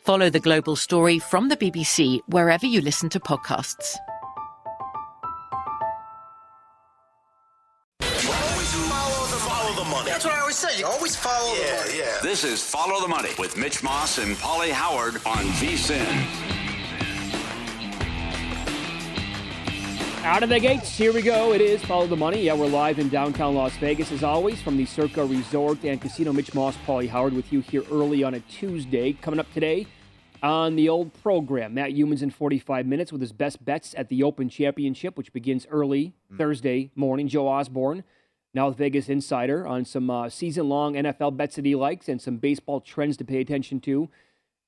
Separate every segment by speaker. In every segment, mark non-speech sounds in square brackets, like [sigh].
Speaker 1: Follow the global story from the BBC wherever you listen to podcasts.
Speaker 2: Always Follow the money.
Speaker 3: That's what I always say. You always follow the money.
Speaker 2: yeah.
Speaker 4: This is Follow the Money with Mitch Moss and Paulie Howard on VSIN.
Speaker 5: Out of the gates, here we go. It is Follow the Money. Yeah, we're live in downtown Las Vegas as always from the Circa Resort and Casino. Mitch Moss, Paulie Howard with you here early on a Tuesday. Coming up today on the old program, Matt Youmans in 45 minutes with his best bets at the Open Championship, which begins early Thursday morning. Joe Osborne, now with Vegas Insider, on some uh, season long NFL bets that he likes and some baseball trends to pay attention to.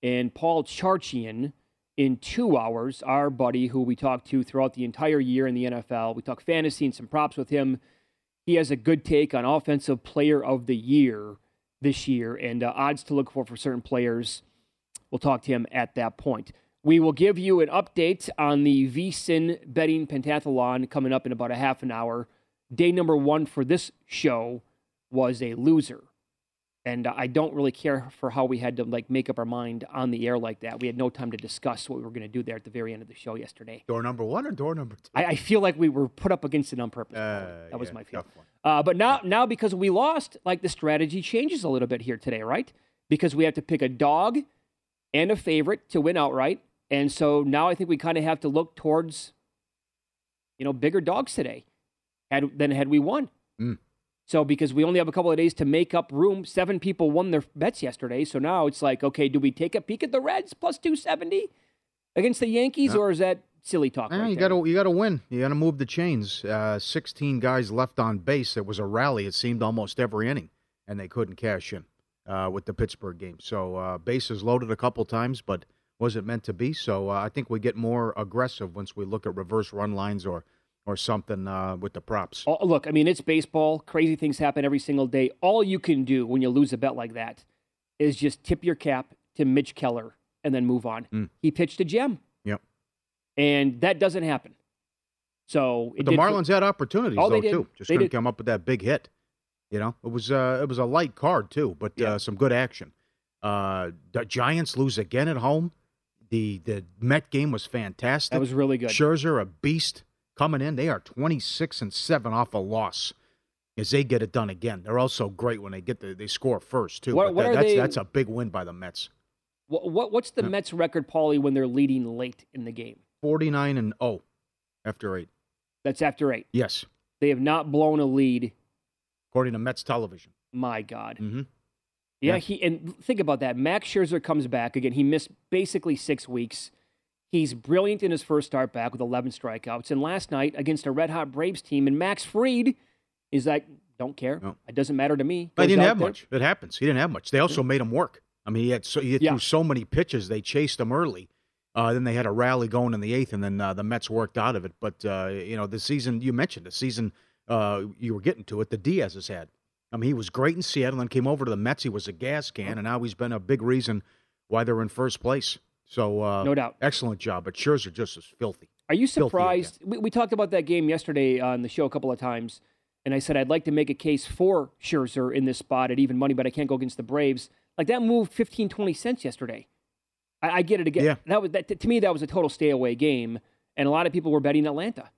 Speaker 5: And Paul Charchian in two hours, our buddy who we talked to throughout the entire year in the NFL. We talk fantasy and some props with him. He has a good take on Offensive Player of the Year this year and uh, odds to look for for certain players. We'll talk to him at that point. We will give you an update on the VSIN betting pentathlon coming up in about a half an hour. Day number one for this show was a loser and I don't really care for how we had to like make up our mind on the air like that. We had no time to discuss what we were going to do there at the very end of the show yesterday.
Speaker 6: Door number one or door number two?
Speaker 5: I, I feel like we were put up against it on purpose.
Speaker 6: Uh,
Speaker 5: that was
Speaker 6: yeah,
Speaker 5: my feeling. Uh, but now, now because we lost, like the strategy changes a little bit here today, right? Because we have to pick a dog and a favorite to win outright, and so now I think we kind of have to look towards, you know, bigger dogs today, had than had we won.
Speaker 6: Mm.
Speaker 5: So because we only have a couple of days to make up room, seven people won their bets yesterday. So now it's like, okay, do we take a peek at the Reds plus two seventy against the Yankees,
Speaker 6: Yeah.
Speaker 5: or is that silly talk? Right
Speaker 6: you got to you got to win. You got to move the chains. Uh, Sixteen guys left on base. It was a rally. It seemed almost every inning, and they couldn't cash in uh, with the Pittsburgh game. So uh, bases loaded a couple times, but wasn't meant to be. So uh, I think we get more aggressive once we look at reverse run lines or or something uh, with the props.
Speaker 5: Oh, look, I mean, it's baseball. Crazy things happen every single day. All you can do when you lose a bet like that is just tip your cap to Mitch Keller and then move on.
Speaker 6: Mm.
Speaker 5: He pitched a gem,
Speaker 6: Yep.
Speaker 5: and that doesn't happen. So it
Speaker 6: the Marlins had opportunities
Speaker 5: Oh,
Speaker 6: though too. Just
Speaker 5: They
Speaker 6: couldn't
Speaker 5: did.
Speaker 6: come up with that big hit. You know, it was uh, it was a light card too, but
Speaker 5: Yeah.
Speaker 6: uh, some good action. Uh, the Giants lose again at home. The the Met game was fantastic.
Speaker 5: that was really good.
Speaker 6: Scherzer, a beast coming in. They are 26 and 7 off a loss as they get it done again. They're also great when they get the, they score first too.
Speaker 5: What-
Speaker 6: But
Speaker 5: what
Speaker 6: that- that's
Speaker 5: they-
Speaker 6: that's a big win by the Mets.
Speaker 5: What, what what's the
Speaker 6: Yeah.
Speaker 5: Mets record, Paulie, when they're leading late in the game?
Speaker 6: 49 and 0 after 8.
Speaker 5: That's after eight.
Speaker 6: Yes,
Speaker 5: They have not blown a lead.
Speaker 6: according to Mets television.
Speaker 5: My God.
Speaker 6: Mhm.
Speaker 5: Yeah,
Speaker 6: Yeah.
Speaker 5: he and think about that. Max Scherzer comes back again. He missed basically six weeks. He's brilliant in his first start back with 11 strikeouts. And last night against a red hot Braves team, and Max Fried is like, don't care.
Speaker 6: No.
Speaker 5: It doesn't matter to me.
Speaker 6: But he didn't have
Speaker 5: there.
Speaker 6: much. It happens. He didn't have much. They also made him work. I mean, he had so he
Speaker 5: Yeah.
Speaker 6: threw so many pitches. They chased him early. Uh, then they had a rally going in the eighth, and then uh, the Mets worked out of it. But uh, you know, the season you mentioned, the season uh, you were getting to it, the Diaz has had. I mean, he was great in Seattle, and came over to the Mets. He was a gas can, and now he's been a big reason why they're in first place. So uh,
Speaker 5: No doubt.
Speaker 6: excellent job. But Scherzer just is filthy.
Speaker 5: Are you surprised? We, we talked about that game yesterday on the show a couple of times, and I said I'd like to make a case for Scherzer in this spot at even money, but I can't go against the Braves. Like that moved 15, 20 cents yesterday. I, I get it again.
Speaker 6: Yeah.
Speaker 5: That was that, to me that was a total stay away game, and a lot of people were betting Atlanta.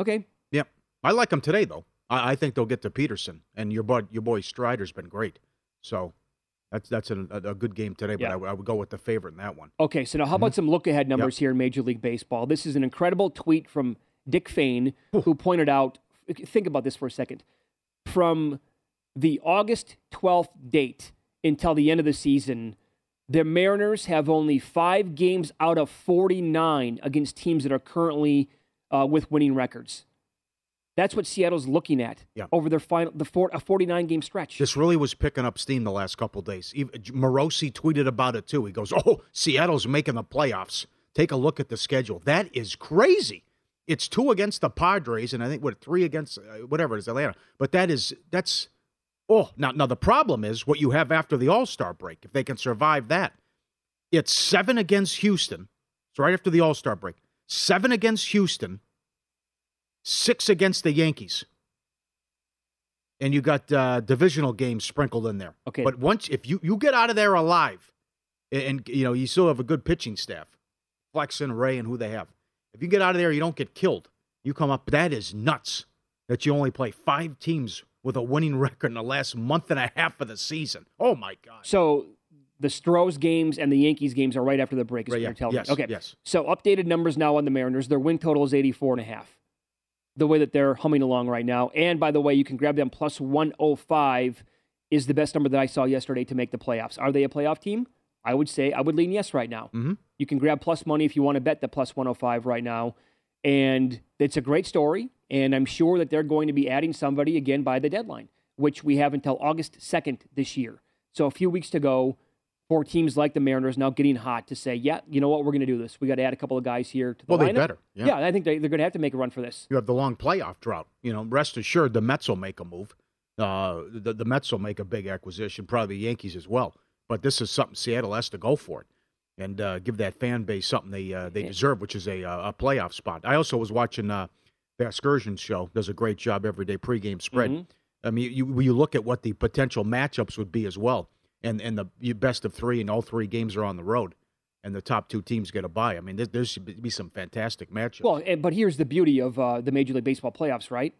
Speaker 5: Okay,
Speaker 6: Yep. I like them today, though. I, I think they'll get to Peterson, and your boy, your boy Strider's been great. So that's that's a, a, good game today. But
Speaker 5: Yeah.
Speaker 6: I, I would go with the favorite in that one.
Speaker 5: Okay, so now how about some look ahead numbers here in Major League Baseball? This is an incredible tweet from Dick Fain, who pointed out think about this for a second. From the August 12th date until the end of the season, the Mariners have only five games out of 49 against teams that are currently uh, with winning records. That's what Seattle's looking at
Speaker 6: Yeah.
Speaker 5: over their final the four, a 49 game stretch.
Speaker 6: This really was picking up steam the last couple of days. Even, Morosi tweeted about it too. He goes, "Oh, Seattle's making the playoffs. Take a look at the schedule. That is crazy. It's two against the Padres, and I think what three against uh, whatever it is Atlanta. But that is that's oh now now the problem is what you have after the All Star break. If they can survive that, it's seven against Houston. It's right after the All Star break. Seven against Houston. Six against the Yankees and you got uh, divisional games sprinkled in there.
Speaker 5: Okay.
Speaker 6: But once if you you get out of there alive, and, and, you know you still have a good pitching staff, Flexen, Ray, and who they have. If you get out of there, you don't get killed. You come up. That is nuts. That you only play five teams with a winning record in the last month and a half of the season. Oh my God.
Speaker 5: So the Stros games and the Yankees games are right after the break, is
Speaker 6: Right,
Speaker 5: what
Speaker 6: yeah.
Speaker 5: you're telling
Speaker 6: Yes,
Speaker 5: me. Okay.
Speaker 6: yes.
Speaker 5: So updated numbers now on the Mariners. Their win total is 84 and a half. The way that they're humming along right now. And by the way, you can grab them plus 105 is the best number that I saw yesterday to make the playoffs. Are they a playoff team? I would say I would lean yes right now.
Speaker 6: Mhm.
Speaker 5: You can grab plus money if you want to bet the plus 105 right now. And it's a great story. And I'm sure that they're going to be adding somebody again by the deadline, which we have until August 2nd this year. So a few weeks to go for teams like the Mariners now getting hot to say, yeah, you know what, we're going to do this. We got to add a couple of guys here to the
Speaker 6: Well, they
Speaker 5: lineup.
Speaker 6: better, yeah.
Speaker 5: I think they, they're going to have to make a run for this.
Speaker 6: You have the long playoff drought. You know, rest assured, the Mets will make a move. Uh, the, the Mets will make a big acquisition, probably the Yankees as well. But this is something Seattle has to go for it and uh, give that fan base something they uh, they deserve, which is a uh, a playoff spot. I also was watching uh, the Excursion show. Does a great job every day pregame spread.
Speaker 5: Mm-hmm.
Speaker 6: I mean, you you look at what the potential matchups would be as well, and and the best of three, and all three games are on the road, and the top two teams get a bye. I mean, there, there should be some fantastic matchups.
Speaker 5: Well, but here's the beauty of uh, the Major League Baseball playoffs, right?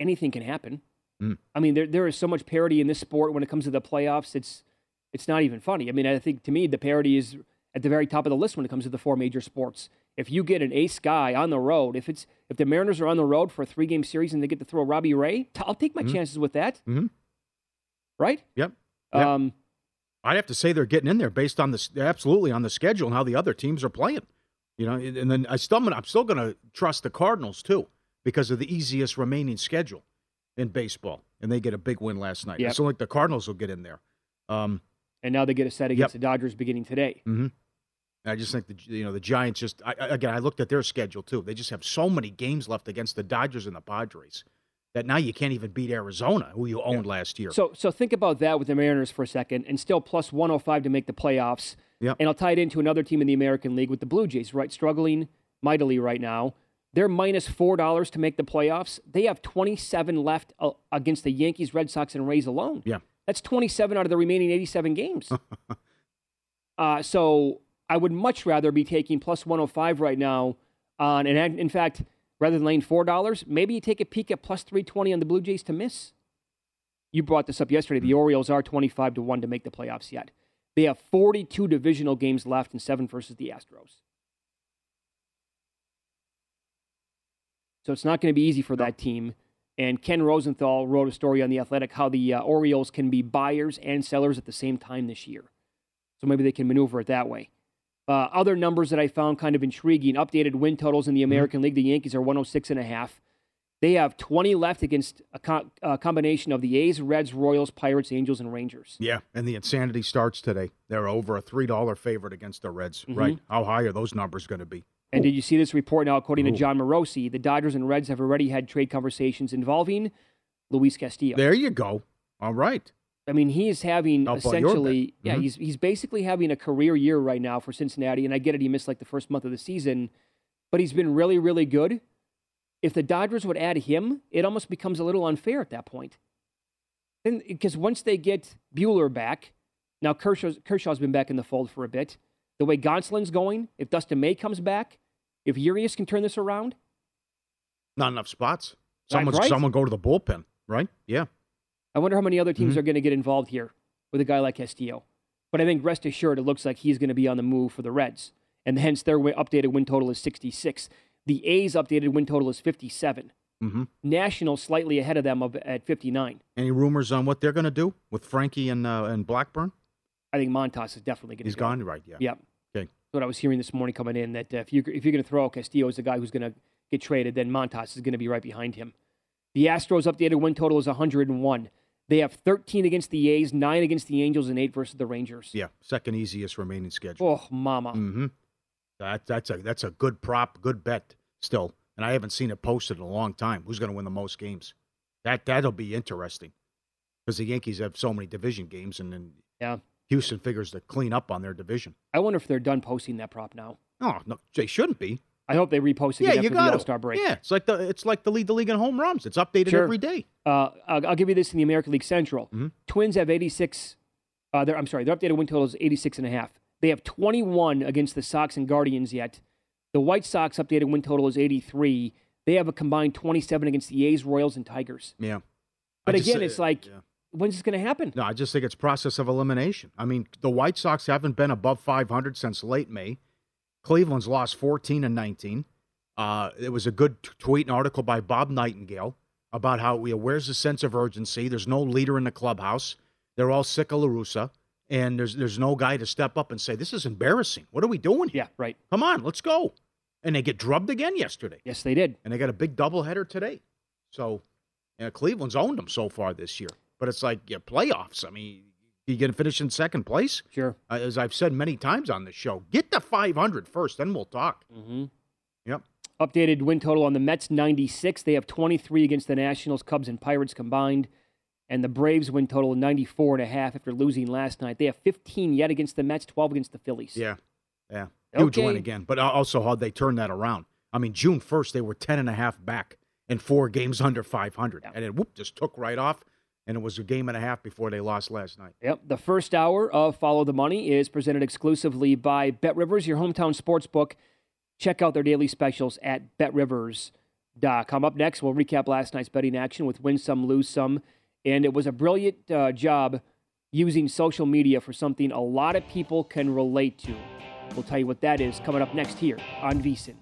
Speaker 5: Anything can happen.
Speaker 6: Mm.
Speaker 5: I mean, there there is so much parity in this sport when it comes to the playoffs. It's it's not even funny. I mean, I think to me the parity is at the very top of the list when it comes to the four major sports. If you get an ace guy on the road, if it's if the Mariners are on the road for a three game series and they get to throw Robbie Ray, I'll take my chances with that.
Speaker 6: Mhm.
Speaker 5: Right?
Speaker 6: Yep. Yep.
Speaker 5: Um,
Speaker 6: I'd have to say they're getting in there based on this absolutely on the schedule and how the other teams are playing. You know, and then I still I'm still going to trust the Cardinals too because of the easiest remaining schedule in baseball, and they get a big win last night.
Speaker 5: Yep.
Speaker 6: I still think the Cardinals will get in there. Um,
Speaker 5: and now they get a set against
Speaker 6: Yep.
Speaker 5: the Dodgers beginning today.
Speaker 6: hmm I just think the you know the Giants just I- again I looked at their schedule too. They just have so many games left against the Dodgers and the Padres that now you can't even beat Arizona, who you owned last year.
Speaker 5: So so think about that with the Mariners for a second, and still plus 105 to make the playoffs.
Speaker 6: Yep.
Speaker 5: And I'll tie it into another team in the American League with the Blue Jays, right? Struggling mightily right now. They're minus four dollars to make the playoffs. They have 27 left uh, against the Yankees, Red Sox, and Rays alone.
Speaker 6: yeah,
Speaker 5: That's 27 out of the remaining 87 games. [laughs] uh, so I would much rather be taking plus 105 right now on, and in fact, rather than laying four dollars, maybe you take a peek at plus 320 on the Blue Jays to miss. You brought this up yesterday. The Orioles are 25 to one to make the playoffs yet. They have 42 divisional games left and seven versus the Astros. So it's not going to be easy for that team. And Ken Rosenthal wrote a story on The Athletic how the uh, Orioles can be buyers and sellers at the same time this year. So maybe they can maneuver it that way. Uh, other numbers that I found kind of intriguing updated win totals in the
Speaker 6: Mm-hmm.
Speaker 5: American League. The Yankees are 106 and a half. They have 20 left against a, co- a combination of the A's, Reds, Royals, Pirates, Angels, and Rangers.
Speaker 6: Yeah, and the insanity starts today. They're over a three dollar favorite against the Reds.
Speaker 5: Mhm.
Speaker 6: Right? How high are those numbers going to be?
Speaker 5: And did you see this report now? According to Jon Morosi, the Dodgers and Reds have already had trade conversations involving Luis Castillo.
Speaker 6: There you go. All right.
Speaker 5: I mean, he is having
Speaker 6: Up
Speaker 5: essentially, yeah,
Speaker 6: Mhm.
Speaker 5: he's he's basically having a career year right now for Cincinnati. And I get it, he missed like the first month of the season, but he's been really, really good. If the Dodgers would add him, it almost becomes a little unfair at that point. And because once they get Buehler back, now Kershaw's, Kershaw's been back in the fold for a bit. The way Gonsolin's going, if Dustin May comes back, if Urias can turn this around,
Speaker 6: Not enough spots. Someone,
Speaker 5: right.
Speaker 6: someone go to the bullpen. Right? Yeah.
Speaker 5: I wonder how many other teams
Speaker 6: Mhm.
Speaker 5: are going to get involved here with a guy like Castillo. But I think rest assured, it looks like he's going to be on the move for the Reds, and hence their updated win total is 66. The A's updated win total is 57.
Speaker 6: Mm-hmm.
Speaker 5: National slightly ahead of them at 59.
Speaker 6: Any rumors on what they're going to do with Frankie and uh, and Blackburn?
Speaker 5: I think Montas is definitely going to. Be.
Speaker 6: He's gone, right? Yeah.
Speaker 5: Yep.
Speaker 6: Okay.
Speaker 5: That's what I was hearing this morning coming in that uh, if you if you're going to throw out Castillo as the guy who's going to get traded, then Montas is going to be right behind him. The Astros updated win total is 101. They have 13 against the A's, nine against the Angels, and eight versus the Rangers.
Speaker 6: Yeah. Second easiest remaining schedule.
Speaker 5: Oh, mama.
Speaker 6: Mm-hmm. That that's a that's a good prop, good bet still. And I haven't seen it posted in a long time. Who's going to win the most games? That that'll be interesting because the Yankees have so many division games, and then
Speaker 5: Yeah.
Speaker 6: Houston figures to clean up on their division.
Speaker 5: I wonder if they're done posting that prop now.
Speaker 6: Oh no, they shouldn't be.
Speaker 5: I hope they repost again
Speaker 6: yeah,
Speaker 5: after
Speaker 6: you
Speaker 5: the
Speaker 6: got
Speaker 5: All Star break.
Speaker 6: Yeah, it's like the it's like the lead the league in home runs. It's updated
Speaker 5: Sure.
Speaker 6: every day.
Speaker 5: Uh, I'll, I'll give you this in the American League Central.
Speaker 6: Mhm.
Speaker 5: Twins have 86. Uh, I'm sorry, their updated win total is 86 and a half. They have 21 against the Sox and Guardians yet. The White Sox updated win total is 83. They have a combined 27 against the A's, Royals, and Tigers.
Speaker 6: Yeah,
Speaker 5: But
Speaker 6: I just-
Speaker 5: again, it's like,
Speaker 6: yeah.
Speaker 5: when's this going to happen?
Speaker 6: No, I just think it's process of elimination. I mean, the White Sox haven't been above 500 since late May. Cleveland's lost 14 and 19. Uh, it was a good t- tweet and article by Bob Nightingale about how we where's the sense of urgency? There's no leader in the clubhouse. They're all sick of La Russa, and there's there's no guy to step up and say this is embarrassing. What are we doing here?
Speaker 5: Yeah, right.
Speaker 6: Come on, let's go. And they get drubbed again yesterday,
Speaker 5: Yes, they did.
Speaker 6: and they got a big doubleheader today. So, yeah, Cleveland's owned them so far this year. But it's like yeah, playoffs. I mean, you going to finish in second place?
Speaker 5: Sure.
Speaker 6: Uh, as I've said many times on this show, get to 500 first, then we'll talk.
Speaker 5: Mm-hmm.
Speaker 6: Yep.
Speaker 5: Updated win total on the Mets 96. They have 23 against the Nationals, Cubs, and Pirates combined. And the Braves win total 94 and a half after losing last night. They have 15 yet against the Mets, 12 against the Phillies.
Speaker 6: Yeah. Yeah. Huge
Speaker 5: Okay.
Speaker 6: win again. But also how they turned that around. I mean, June 1st, they were 10 and a half back and four games under 500.
Speaker 5: Yeah.
Speaker 6: And it whoop, just took right off. And it was a game and a half before they lost last night.
Speaker 5: Yep. The first hour of Follow the Money is presented exclusively by Bet Rivers, your hometown sports book. Check out their daily specials at betrivers.com. Up next, we'll recap last night's betting action with win some, lose some. And it was a brilliant uh, job using social media for something a lot of people can relate to. We'll tell you what that is coming up next here on VSIN.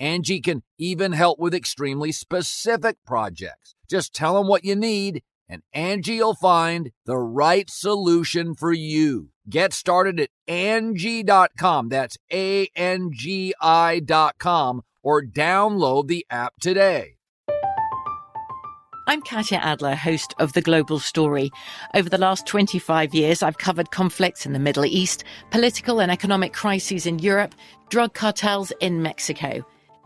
Speaker 7: Angie can even help with extremely specific projects. Just tell them what you need and Angie will find the right solution for you. Get started at Angie.com. That's A-N-G-I dot com or download the app today.
Speaker 1: I'm Katya Adler, host of The Global Story. Over the last 25 years, I've covered conflicts in the Middle East, political and economic crises in Europe, drug cartels in Mexico.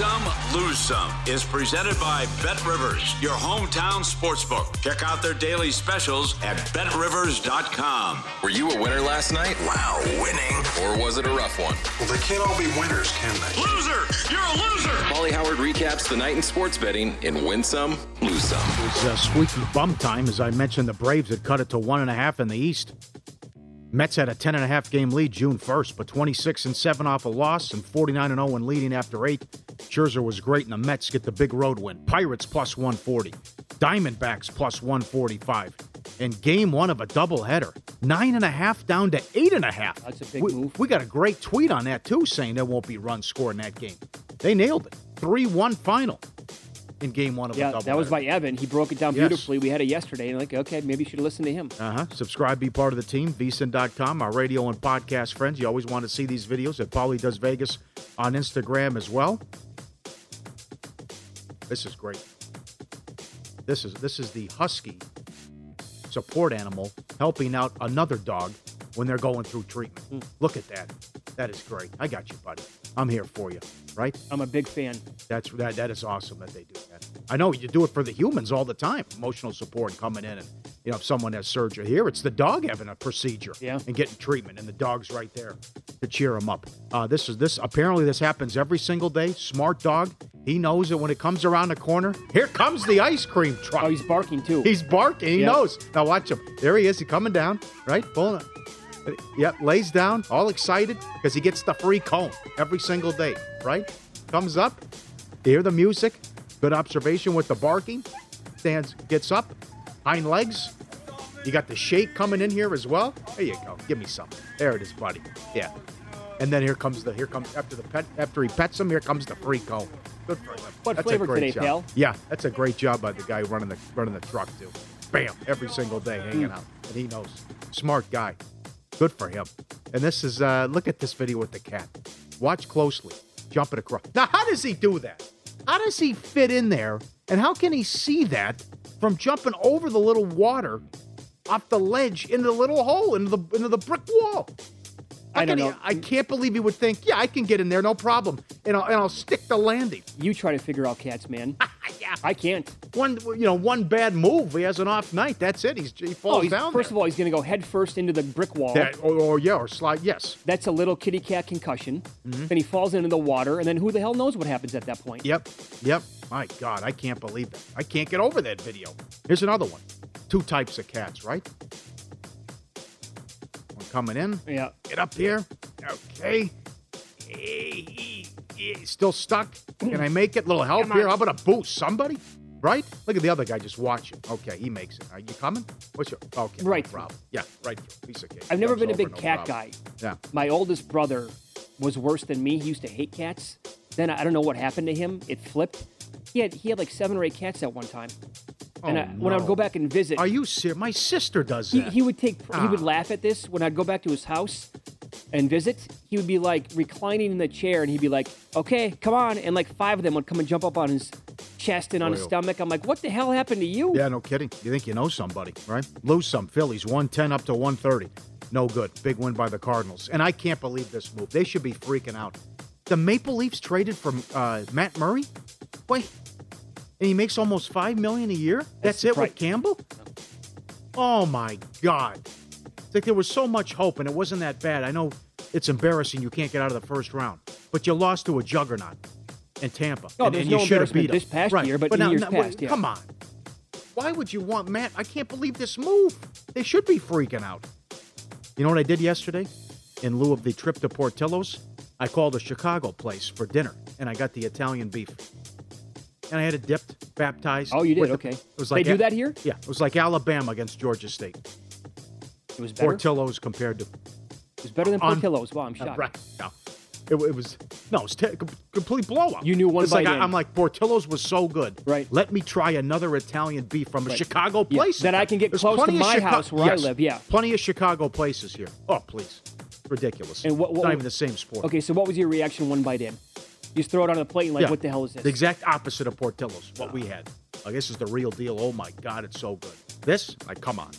Speaker 4: Some, Lose Some is presented by Bet Rivers, your hometown sportsbook. Check out their daily specials at betrivers.com.
Speaker 8: Were you a winner last night?
Speaker 2: Wow, winning.
Speaker 8: Or was it a rough one?
Speaker 2: Well, they can't all be winners, can they?
Speaker 4: Loser! You're a loser!
Speaker 8: Molly Howard recaps the night in sports betting in Win Some, Lose Some.
Speaker 6: It was uh, squeaky bum time. As I mentioned, the Braves had cut it to one and a half in the East. Mets had a 10 and game lead June 1st, but 26 and 7 off a loss and 49 and 0 when leading after 8. Scherzer was great and the Mets get the big road win. Pirates plus 140. Diamondbacks plus 145. And game one of a doubleheader. Nine and a half down to eight and a half.
Speaker 5: That's a big
Speaker 6: we,
Speaker 5: move.
Speaker 6: We got a great tweet on that too, saying there won't be runs scored in that game. They nailed it. 3 1 final in game one of a
Speaker 5: Yeah, that was by Evan. He broke it down
Speaker 6: Yes.
Speaker 5: beautifully. We had it yesterday, and like, okay, maybe you should listen to him.
Speaker 6: Uh huh. Subscribe, be part of the team. VSIN.com, our radio and podcast friends. You always want to see these videos at Paulie Does Vegas on Instagram as well. This is great. This is this is the husky support animal helping out another dog when they're going through treatment. Look at that. That is great. I got you, buddy. I'm here for you. Right?
Speaker 5: I'm a big fan.
Speaker 6: That's that. That is awesome that they do that. I know you do it for the humans all the time. Emotional support coming in, and you know if someone has surgery here, it's the dog having a procedure
Speaker 5: Yeah.
Speaker 6: and getting treatment, and the dog's right there to cheer him up. Uh, this is this. Apparently, this happens every single day. Smart dog. He knows that when it comes around the corner, here comes the ice cream truck.
Speaker 5: Oh, he's barking too.
Speaker 6: He's barking. He
Speaker 5: Yeah.
Speaker 6: knows. Now watch him. There he is. He coming down. Right, pulling. Up. Yep, lays down, all excited because he gets the free cone every single day. Right, comes up. Hear the music. Good observation with the barking. Stands, gets up, hind legs. You got the shake coming in here as well. There you go. Give me some. There it is, buddy. Yeah. And then here comes the here comes after the pet after he pets him. Here comes the free cone. Good for him.
Speaker 5: What
Speaker 6: That's a
Speaker 5: flavor
Speaker 6: great
Speaker 5: today,
Speaker 6: job.
Speaker 5: pal?
Speaker 6: Yeah, that's a great job by the guy running the running the truck too. Bam, every single day hanging
Speaker 5: Hmm.
Speaker 6: out, and he knows. Smart guy. Good for him. And this is uh look at this video with the cat. Watch closely. Jumping across. Now, how does he do that? How does he fit in there? And how can he see that from jumping over the little water off the ledge into the little hole into the into the brick wall? How
Speaker 5: I don't
Speaker 6: can he-
Speaker 5: know.
Speaker 6: I can't believe he would think, yeah, I can get in there, no problem, and I'll, and I'll stick the landing.
Speaker 5: You try to figure out cats, man. [laughs] I can't.
Speaker 6: One, you know, one bad move, he has an off night. That's it. He's he falls
Speaker 5: Oh, he's,
Speaker 6: down.
Speaker 5: first of all, he's going to go head first into the brick wall.
Speaker 6: That, or, or yeah, or slide. Yes.
Speaker 5: That's a little kitty cat concussion.
Speaker 6: Mm-hmm.
Speaker 5: Then he falls into the water, and then who the hell knows what happens at that point?
Speaker 6: Yep. Yep. My God, I can't believe that. I can't get over that video. Here's another one. Two types of cats, right? One coming in.
Speaker 5: Yeah.
Speaker 6: Get up here. Okay. Hey, he- he- Still stuck. Can I make it? Little help here. How about a boost? Somebody? right? Look at the other guy just watching. Okay, he makes it. Are you coming? What's your okay?
Speaker 5: Right
Speaker 6: no problem. Yeah, right through. Piece of cake.
Speaker 5: I've never
Speaker 6: Comes
Speaker 5: been a
Speaker 6: over,
Speaker 5: big
Speaker 6: no
Speaker 5: cat
Speaker 6: problem.
Speaker 5: guy.
Speaker 6: Yeah.
Speaker 5: My oldest brother was worse than me. He used to hate cats. Then I don't know what happened to him. It flipped. He had he had like seven or eight cats at one time. And
Speaker 6: Oh,
Speaker 5: I, when I would go back and visit,
Speaker 6: Are you serious? My sister does
Speaker 5: he,
Speaker 6: that.
Speaker 5: he would take he would
Speaker 6: Ah.
Speaker 5: laugh at this when I'd go back to his house and visit. He would be like reclining in the chair and he'd be like, "Okay, come on," and like five of them would come and jump up on his chest and on his stomach. I'm like, "What the hell happened to you?"
Speaker 6: Yeah, no kidding. You think you know somebody, right? Lose some. Phillies 110 up to 130. No good. Big win by the Cardinals. And I can't believe this move. They should be freaking out. The Maple Leafs traded for uh, Matt Murray? Wait. And he makes almost 5 million a year? That's, it with Campbell? Oh my god. It's like there was so much hope and it wasn't that bad. I know it's embarrassing you can't get out of the first round, but you lost to a juggernaut in Tampa.
Speaker 5: Oh,
Speaker 6: and, and you should have
Speaker 5: beat
Speaker 6: beat 'em.
Speaker 5: this past
Speaker 6: right.
Speaker 5: year, but in
Speaker 6: now-
Speaker 5: years
Speaker 6: now,
Speaker 5: past, yeah.
Speaker 6: Come on. Why would you want Matt? I can't believe this move. They should be freaking out. You know what I did yesterday? In lieu of the trip to Portillo's, I called a Chicago place for dinner, and I got the Italian beef. And I had it dipped, baptized.
Speaker 5: Oh, you did?
Speaker 6: the-
Speaker 5: Okay.
Speaker 6: it was like
Speaker 5: They
Speaker 6: do
Speaker 5: that here?
Speaker 6: Yeah, it was like Alabama against Georgia State.
Speaker 5: It was better.
Speaker 6: Portillo's compared to
Speaker 5: It was better than Portillo's. Wow, I'm shocked.
Speaker 6: Right. No. It, it was no, it was com- complete blowout.
Speaker 5: You knew one
Speaker 6: it's
Speaker 5: bite
Speaker 6: I,
Speaker 5: in.
Speaker 6: I'm like Portillo's was so good.
Speaker 5: Right.
Speaker 6: Let me try another Italian beef from a
Speaker 5: Right.
Speaker 6: Chicago
Speaker 5: Yeah,
Speaker 6: place
Speaker 5: that I can get
Speaker 6: There's
Speaker 5: close to my
Speaker 6: Chica-
Speaker 5: house where I live, yeah.
Speaker 6: Plenty of Chicago places here. Oh please, ridiculous.
Speaker 5: And what-
Speaker 6: it's
Speaker 5: what-
Speaker 6: not even the same sport.
Speaker 5: Okay, so what was your reaction one bite in? You just throw it on the plate and like,
Speaker 6: Yeah.
Speaker 5: what the hell is this?
Speaker 6: The exact opposite of Portillo's. What we had. Like this is the real deal. Oh my God, it's so good. This, like, come on,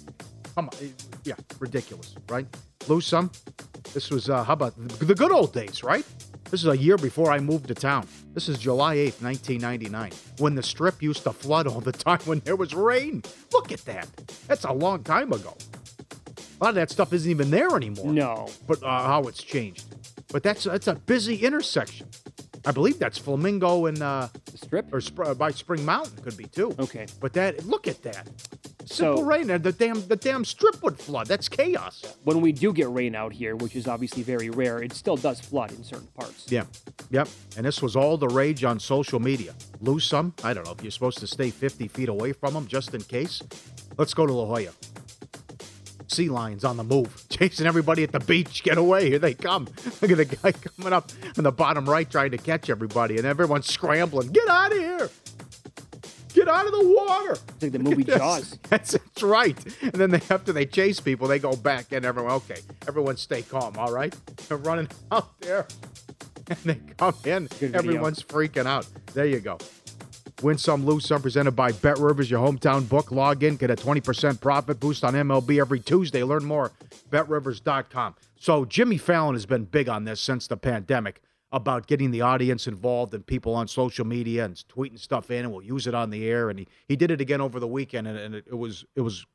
Speaker 6: come on. It- Yeah, ridiculous, right? Lose some. This was uh, how about the the good old days, right? This is a year before I moved to town. This is July 8th, 1999, when the strip used to flood all the [laughs] time when there was rain. Look at that. That's a long time ago. A lot of that stuff isn't even there anymore.
Speaker 5: No.
Speaker 6: But uh, how it's changed. But that's that's a busy intersection. I believe that's Flamingo and uh,
Speaker 5: The strip?
Speaker 6: or Sp- uh, by Spring Mountain could be too.
Speaker 5: Okay.
Speaker 6: But that look at that. Simple
Speaker 5: So-
Speaker 6: rain and the damn the damn strip would flood. That's chaos.
Speaker 5: When we do get rain out here, which is obviously very rare, it still does flood in certain parts.
Speaker 6: Yeah. Yep. And this was all the rage on social media. Lose some. I don't know if you're supposed to stay 50 feet away from them just in case. Let's go to La Jolla. Sea lions on the move, [laughs] chasing everybody at the beach. Get away. Here they come. [laughs] Look at the guy coming up in the bottom right trying to catch everybody, and everyone's scrambling. Get out of here. Get out of the water.
Speaker 5: It's like the movie [laughs] Jaws.
Speaker 6: That's, that's right. And then they after they chase people, they go back and everyone okay. Everyone stay calm, all right? They're running out there. And they come in. Everyone's freaking out. There you go. Win some, lose some. Presented by Bet Rivers, your hometown book. Log in, get a 20% profit boost on MLB every Tuesday. Learn more. BetRivers.com. So Jimmy Fallon has been big on this since the pandemic about getting the audience involved and people on social media and tweeting stuff in, and we'll use it on the air. And he, he did it again over the weekend, and, and it, it was it was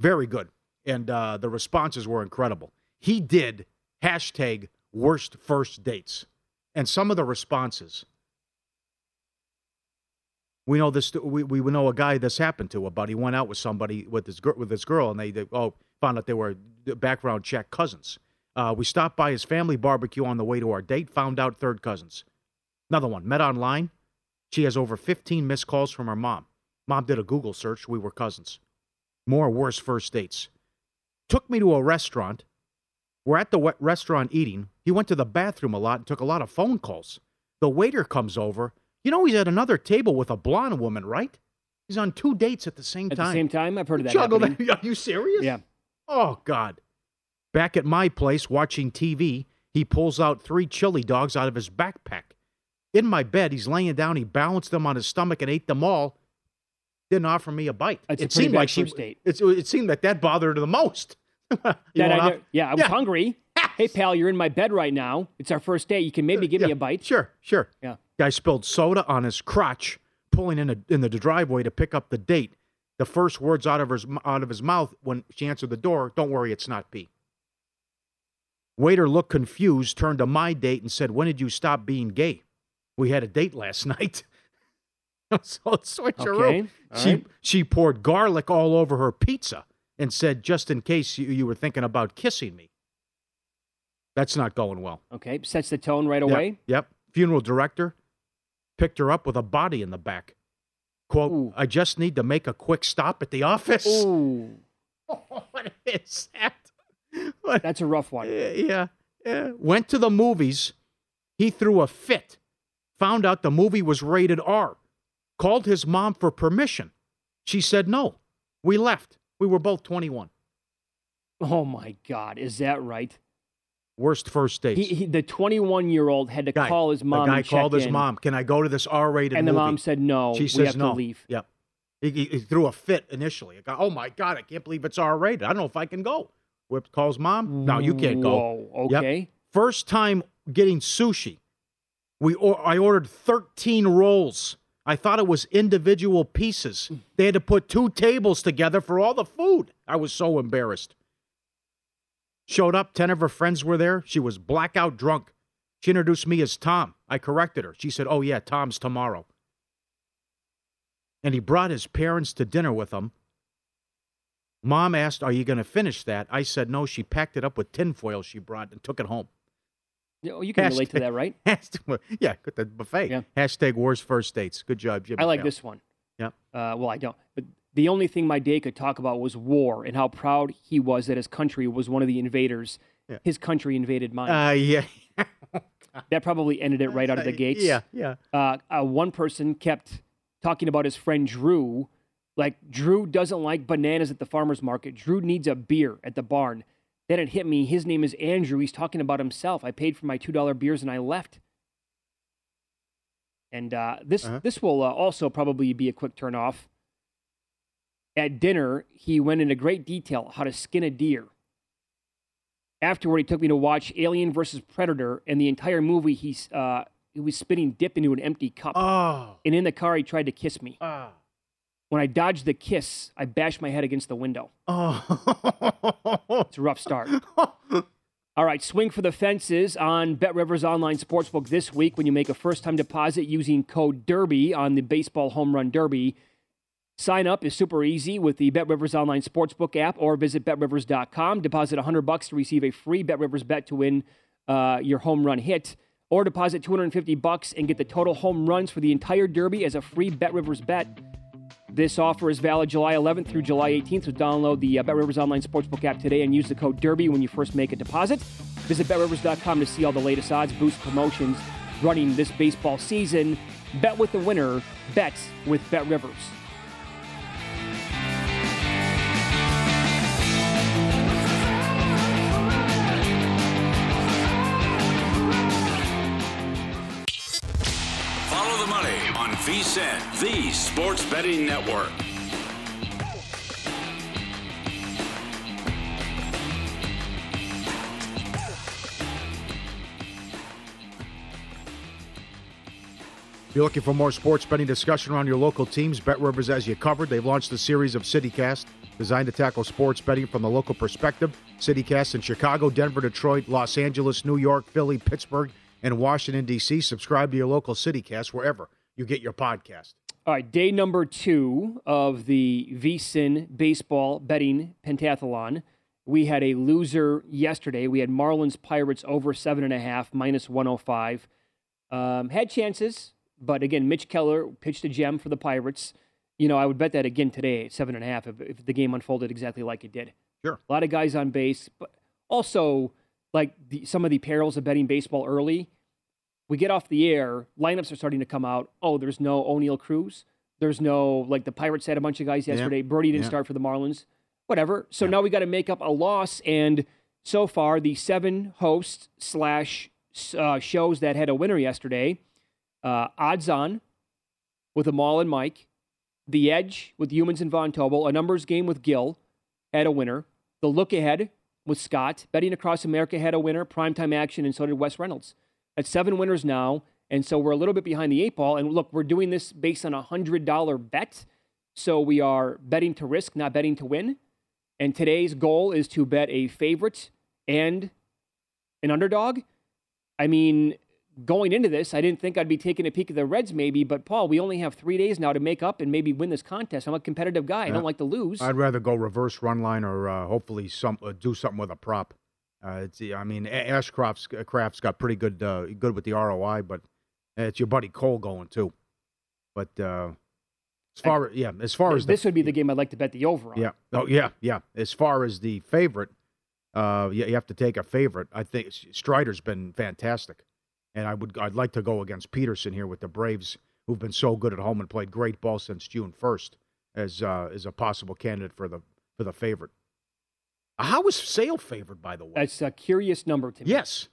Speaker 6: very good, and uh, the responses were incredible. He did hashtag worst first dates, and some of the responses. We know this. We, we know a guy this happened to A buddy went out with somebody with this girl with this girl, and they, they oh found out they were background check cousins. Uh, we stopped by his family barbecue on the way to our date. Found out third cousins. Another one met online. She has over 15 missed calls from her mom. Mom did a Google search. We were cousins. More worse first dates. Took me to a restaurant. We're at the restaurant eating. He went to the bathroom a lot and took a lot of phone calls. The waiter comes over. You know he's at another table with a blonde woman, right? He's on two dates at the same
Speaker 5: At
Speaker 6: time.
Speaker 5: At the same time, I've heard of that.
Speaker 6: Juggle
Speaker 5: happening.
Speaker 6: that. [laughs] Are you serious?
Speaker 5: Yeah.
Speaker 6: Oh God. Back at my place watching TV, he pulls out three chili dogs out of his backpack. In my bed, he's laying down. He balanced them on his stomach and ate them all. Didn't offer me a bite.
Speaker 5: That's
Speaker 6: it
Speaker 5: pretty
Speaker 6: seemed like she.
Speaker 5: date.
Speaker 6: It's, it seemed like that bothered her the most. [laughs]
Speaker 5: That I yeah, I was hungry. [laughs] Hey, pal, you're in my bed right now. It's our first date. You can maybe give me
Speaker 6: Yeah,
Speaker 5: a bite.
Speaker 6: Sure, sure.
Speaker 5: Yeah.
Speaker 6: Guy spilled soda on his crotch, pulling in, a, in the driveway to pick up the date. The first words out of his out of his mouth when she answered the door, "Don't worry, it's not pee." Waiter looked confused, turned to my date and said, "When did you stop being gay? We had a date last [laughs] night." [laughs] so it's switcheroo.
Speaker 5: Okay, all
Speaker 6: She
Speaker 5: right.
Speaker 6: she poured garlic all over her pizza and said, "Just in case you, you were thinking about kissing me." That's not going well.
Speaker 5: Okay, sets the tone right
Speaker 6: Yep,
Speaker 5: away.
Speaker 6: Yep. Funeral director picked her up with a body in the back. Quote, I just need to make a quick stop at the office.
Speaker 5: Ooh. [laughs]
Speaker 6: what is that?
Speaker 5: That's a rough one.
Speaker 6: Yeah, yeah. Went to the movies. He threw a fit. Found out the movie was rated R. Called his mom for permission. She said no. We left. We were both 21.
Speaker 5: Oh my God, is that right?
Speaker 6: Worst first dates.
Speaker 5: He, he, the 21 year old had to
Speaker 6: Guy-
Speaker 5: call his mom.
Speaker 6: The guy called his
Speaker 5: in,
Speaker 6: mom. Can I go to this R-rated
Speaker 5: and the
Speaker 6: movie?
Speaker 5: mom said no.
Speaker 6: She
Speaker 5: we
Speaker 6: says
Speaker 5: have
Speaker 6: no.
Speaker 5: to leave.
Speaker 6: Yep. He, he, he threw a fit initially. Go, oh my god, I can't believe it's R-rated. I don't know if I can go. Whip calls mom. No, you can't go.
Speaker 5: Whoa,
Speaker 6: Yep.
Speaker 5: okay.
Speaker 6: First time getting sushi. We or, I ordered 13 rolls. I thought it was individual pieces. They had to put two tables together for all the food. I was so embarrassed. Showed up, 10 of her friends were there. She was blackout drunk. She introduced me as Tom. I corrected her. She said, "Oh yeah, Tom's tomorrow." And he brought his parents to dinner with him. Mom asked, Are you going to finish that? I said, No. She packed it up with tinfoil she brought and took it home.
Speaker 5: Yeah, well, you can relate to that, right? [laughs]
Speaker 6: Hashtag, yeah, good the buffet.
Speaker 5: Yeah.
Speaker 6: Hashtag worst first dates. Good job, Jimmy.
Speaker 5: I like this one.
Speaker 6: Yeah.
Speaker 5: Uh, well, I don't. But the only thing my day could talk about was war and how proud he was that his country was one of the invaders.
Speaker 6: Yeah.
Speaker 5: His country invaded mine.
Speaker 6: Uh, yeah. [laughs]
Speaker 5: that probably ended it right out of the [laughs] gates.
Speaker 6: Yeah, yeah.
Speaker 5: Uh, uh, one person kept talking about his friend Drew. Like, Drew doesn't like bananas at the farmer's market. Drew needs a beer at the barn. Then it hit me. His name is Andrew. He's talking about himself. I paid for my $2 beers and I left. And uh, this,
Speaker 6: Uh-huh.
Speaker 5: this will uh, also probably be a quick turn off. At dinner, he went into great detail how to skin a deer. Afterward, he took me to watch Alien versus Predator, and the entire movie, he's uh, he was spitting dip into an empty cup.
Speaker 6: Oh.
Speaker 5: And in the car, he tried to kiss me.
Speaker 6: Ah.
Speaker 5: When I dodged the kiss, I bashed my head against the window.
Speaker 6: Oh.
Speaker 5: It's a rough start. [laughs] All right, swing for the fences on Bet Rivers Online Sportsbook this week when you make a first time deposit using code DERBY on the Baseball Home Run Derby. Sign up is super easy with the Bet Rivers Online Sportsbook app or visit betrivers.com. Deposit 100 bucks to receive a free Bet Rivers bet to win uh, your home run hit. Or deposit 250 bucks and get the total home runs for the entire Derby as a free Bet Rivers bet. This offer is valid July 11th through July 18th, so download the uh, Bet Rivers Online Sportsbook app today and use the code DERBY when you first make a deposit. Visit betrivers.com to see all the latest odds, boost promotions running this baseball season. Bet with the winner, bet with Bet
Speaker 4: VSIN, the sports betting network.
Speaker 6: If you're looking for more sports betting discussion around your local teams, Bet Rivers has you covered. They've launched a series of CityCast designed to tackle sports betting from the local perspective. CityCast in Chicago, Denver, Detroit, Los Angeles, New York, Philly, Pittsburgh, and Washington, D.C. Subscribe to your local CityCast wherever you get your podcast.
Speaker 5: All right, day number two of the VSIN baseball betting pentathlon. We had a loser yesterday. We had Marlins Pirates over seven and a half, minus 105. Um, had chances, but again, Mitch Keller pitched a gem for the Pirates. You know, I would bet that again today at seven and a half if, if the game unfolded exactly like it did.
Speaker 6: Sure.
Speaker 5: A lot of guys on base, but also like the, some of the perils of betting baseball early. We get off the air, lineups are starting to come out. Oh, there's no Oneil Cruz. There's no like the Pirates had a bunch of guys yesterday. Berti didn't start for the Marlins. Whatever. So now we got to make up a loss, and so far the seven hosts slash uh, shows that had a winner yesterday, uh, odds on with Amal and Mike, the Edge with Youmans and Von Tobel, a numbers game with Gil had a winner. The Look Ahead with Scott, Betting Across America had a winner, Primetime Action, and so did Wes Reynolds. That's seven winners now, and so we're a little bit behind the eight ball. And look, we're doing this based on a hundred dollar bet, so we are betting to risk, not betting to win. And today's goal is to bet a favorite and an underdog. I mean, going into this, I didn't think I'd be taking a peek at the Reds, maybe, but Paul, we only have three days now to make up and maybe win this contest. I'm a competitive guy. I
Speaker 6: Yeah.
Speaker 5: don't like to lose.
Speaker 6: I'd rather go reverse run line or uh, hopefully some uh, do something with a prop. Uh, it's, I mean, Ashcraft's Kraft's got pretty good uh, good with the ROI, but it's your buddy Cole going too. But uh, As far yeah, as far as the,
Speaker 5: this would be the game I'd like to bet the over on.
Speaker 6: yeah, oh yeah, yeah. As far as the favorite, uh, you, you have to take a favorite. I think Strider's been fantastic, and I would I'd like to go against Peterson here with the Braves, who've been so good at home and played great ball since June first, as uh, as a possible candidate for the for the favorite. How is Sale favored, by the way?
Speaker 5: That's a curious number to me.
Speaker 6: Yes.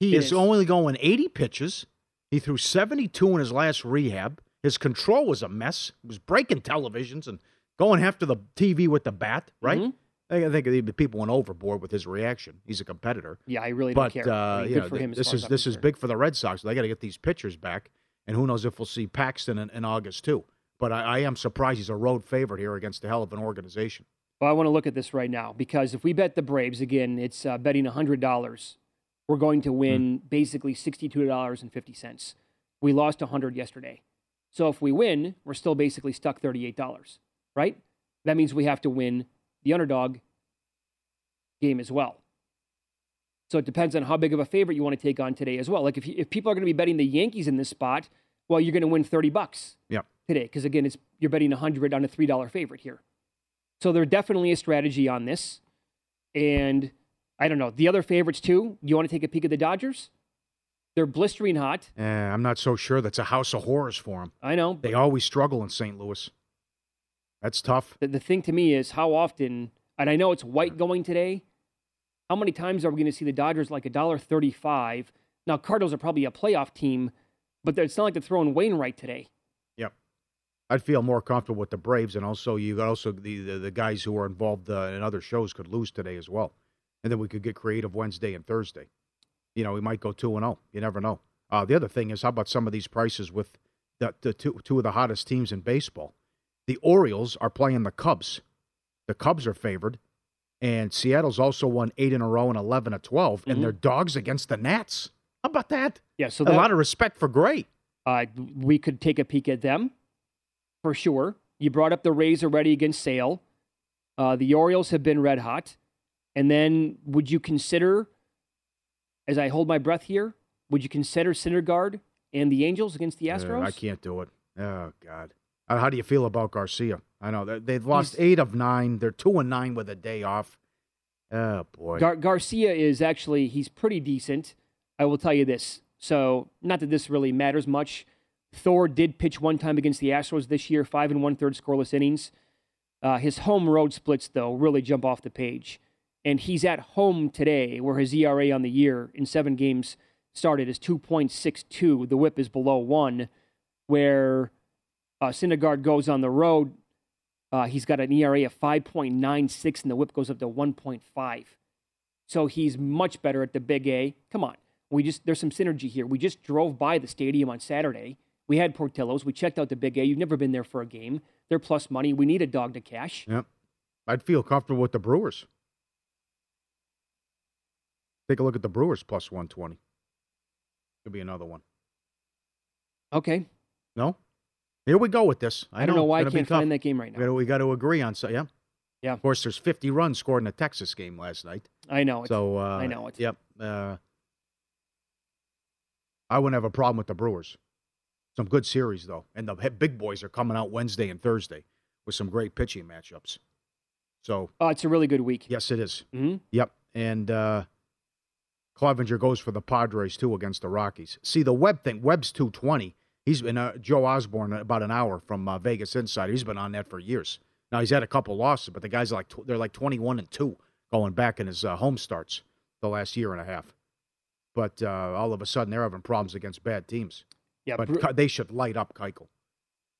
Speaker 6: He is,
Speaker 5: is.
Speaker 6: only going 80 pitches. He threw 72 in his last rehab. His control was a mess. He was breaking televisions and going after the TV with the bat, right?
Speaker 5: Mhm.
Speaker 6: I think the people went overboard with his reaction. He's a competitor.
Speaker 5: Yeah, I really
Speaker 6: but,
Speaker 5: don't care. I
Speaker 6: Uh,
Speaker 5: mean, good
Speaker 6: know,
Speaker 5: for him.
Speaker 6: this is this is big for the Red Sox. They got to get these pitchers back, and who knows if we'll see Paxton in, in August too. But I, I am surprised he's a road favorite here against a hell of an organization.
Speaker 5: Well, I want to look at this right now because if we bet the Braves again, it's uh, betting hundred dollars. We're going to win
Speaker 6: Hmm.
Speaker 5: basically sixty-two dollars and fifty cents. We lost hundred yesterday, so if we win, we're still basically stuck thirty-eight dollars, right? That means we have to win the underdog game as well. So it depends on how big of a favorite you want to take on today as well. Like if you, if people are going to be betting the Yankees in this spot, well, you're going to win thirty bucks
Speaker 6: Yep.
Speaker 5: today because again, it's you're betting hundred on a three dollar favorite here. So there's definitely a strategy on this, and I don't know the other favorites too. You want to take a peek at the Dodgers? They're blistering hot.
Speaker 6: Eh, I'm not so sure. That's a house of horrors for them.
Speaker 5: I know.
Speaker 6: They always struggle in St. Louis. That's tough.
Speaker 5: The, the thing to me is how often, and I know it's white going today. How many times are we going to see the Dodgers like a dollar thirty-five? Now Cardinals are probably a playoff team, but it's not like they're throwing Wainwright today.
Speaker 6: I'd feel more comfortable with the Braves, and also you got also the, the the guys who are involved uh, in other shows could lose today as well, and then we could get creative Wednesday and Thursday. You know, we might go two and zero. You never know. Uh, the other thing is, how about some of these prices with the, the two two of the hottest teams in baseball? The Orioles are playing the Cubs. The Cubs are favored, and Seattle's also won eight in a row and eleven of 12 and
Speaker 5: Mhm.
Speaker 6: they're dogs against the Nats. How about that?
Speaker 5: Yeah, so
Speaker 6: a lot of respect for Gray.
Speaker 5: Uh, we could take a peek at them for sure. You brought up the Rays already against Sale. Uh, the Orioles have been red hot. And then would you consider, as I hold my breath here, would you consider Syndergaard and the Angels against the
Speaker 6: Uh,
Speaker 5: Astros?
Speaker 6: I can't do it. Oh God. How do you feel about Garcia? I know they- they've lost
Speaker 5: He's-
Speaker 6: eight of nine. They're two and nine with a day off. Oh boy.
Speaker 5: Gar- Garcia is actually he's pretty decent. I will tell you this. So not that this really matters much. Thor did pitch one time against the Astros this year, five and one third scoreless innings. Uh, his home road splits though really jump off the page, and he's at home today, where his ERA on the year in seven games started is two point six two. The WHIP is below one. Where uh, Syndergaard goes on the road, uh, he's got an ERA of 5.96, and the whip goes up to 1.5. So he's much better at the big A. Come on. We just there's some synergy here. We just drove by the stadium on Saturday. We had Portillo's. We checked out the big A. You've never been there for a game. They're plus money. We need a dog to cash.
Speaker 6: Yep. I'd feel comfortable with the Brewers. Take a look at the Brewers plus one twenty. Could be another one.
Speaker 5: Okay.
Speaker 6: No. Here we go with this. I,
Speaker 5: I, don't know
Speaker 6: it's
Speaker 5: why I can't find that game right
Speaker 6: We gotta-
Speaker 5: now.
Speaker 6: We got to agree on so yeah.
Speaker 5: Yeah.
Speaker 6: Of course, there's 50 runs scored in the Texas game last night.
Speaker 5: I know. It's,
Speaker 6: So uh,
Speaker 5: I know it.
Speaker 6: Yep. Uh, I wouldn't have a problem with the Brewers. Some good series though, and the big boys are coming out Wednesday and Thursday with some great pitching matchups. So
Speaker 5: Oh, it's a really good week.
Speaker 6: yes, it is.
Speaker 5: hmm
Speaker 6: Yep. And uh, Clevinger goes for the Padres too against the Rockies. See the Webb thing. Webb's 220. He's been uh, Joe Osborne about an hour from uh, Vegas Insider. He's been on that for years. Now he's had a couple losses, but the guys are like tw- they're like 21 and two going back in his uh, home starts the last year and a half. But uh, all of a sudden they're having problems against bad teams.
Speaker 5: Yeah.
Speaker 6: But
Speaker 5: Bre-
Speaker 6: they should light up Keuchel.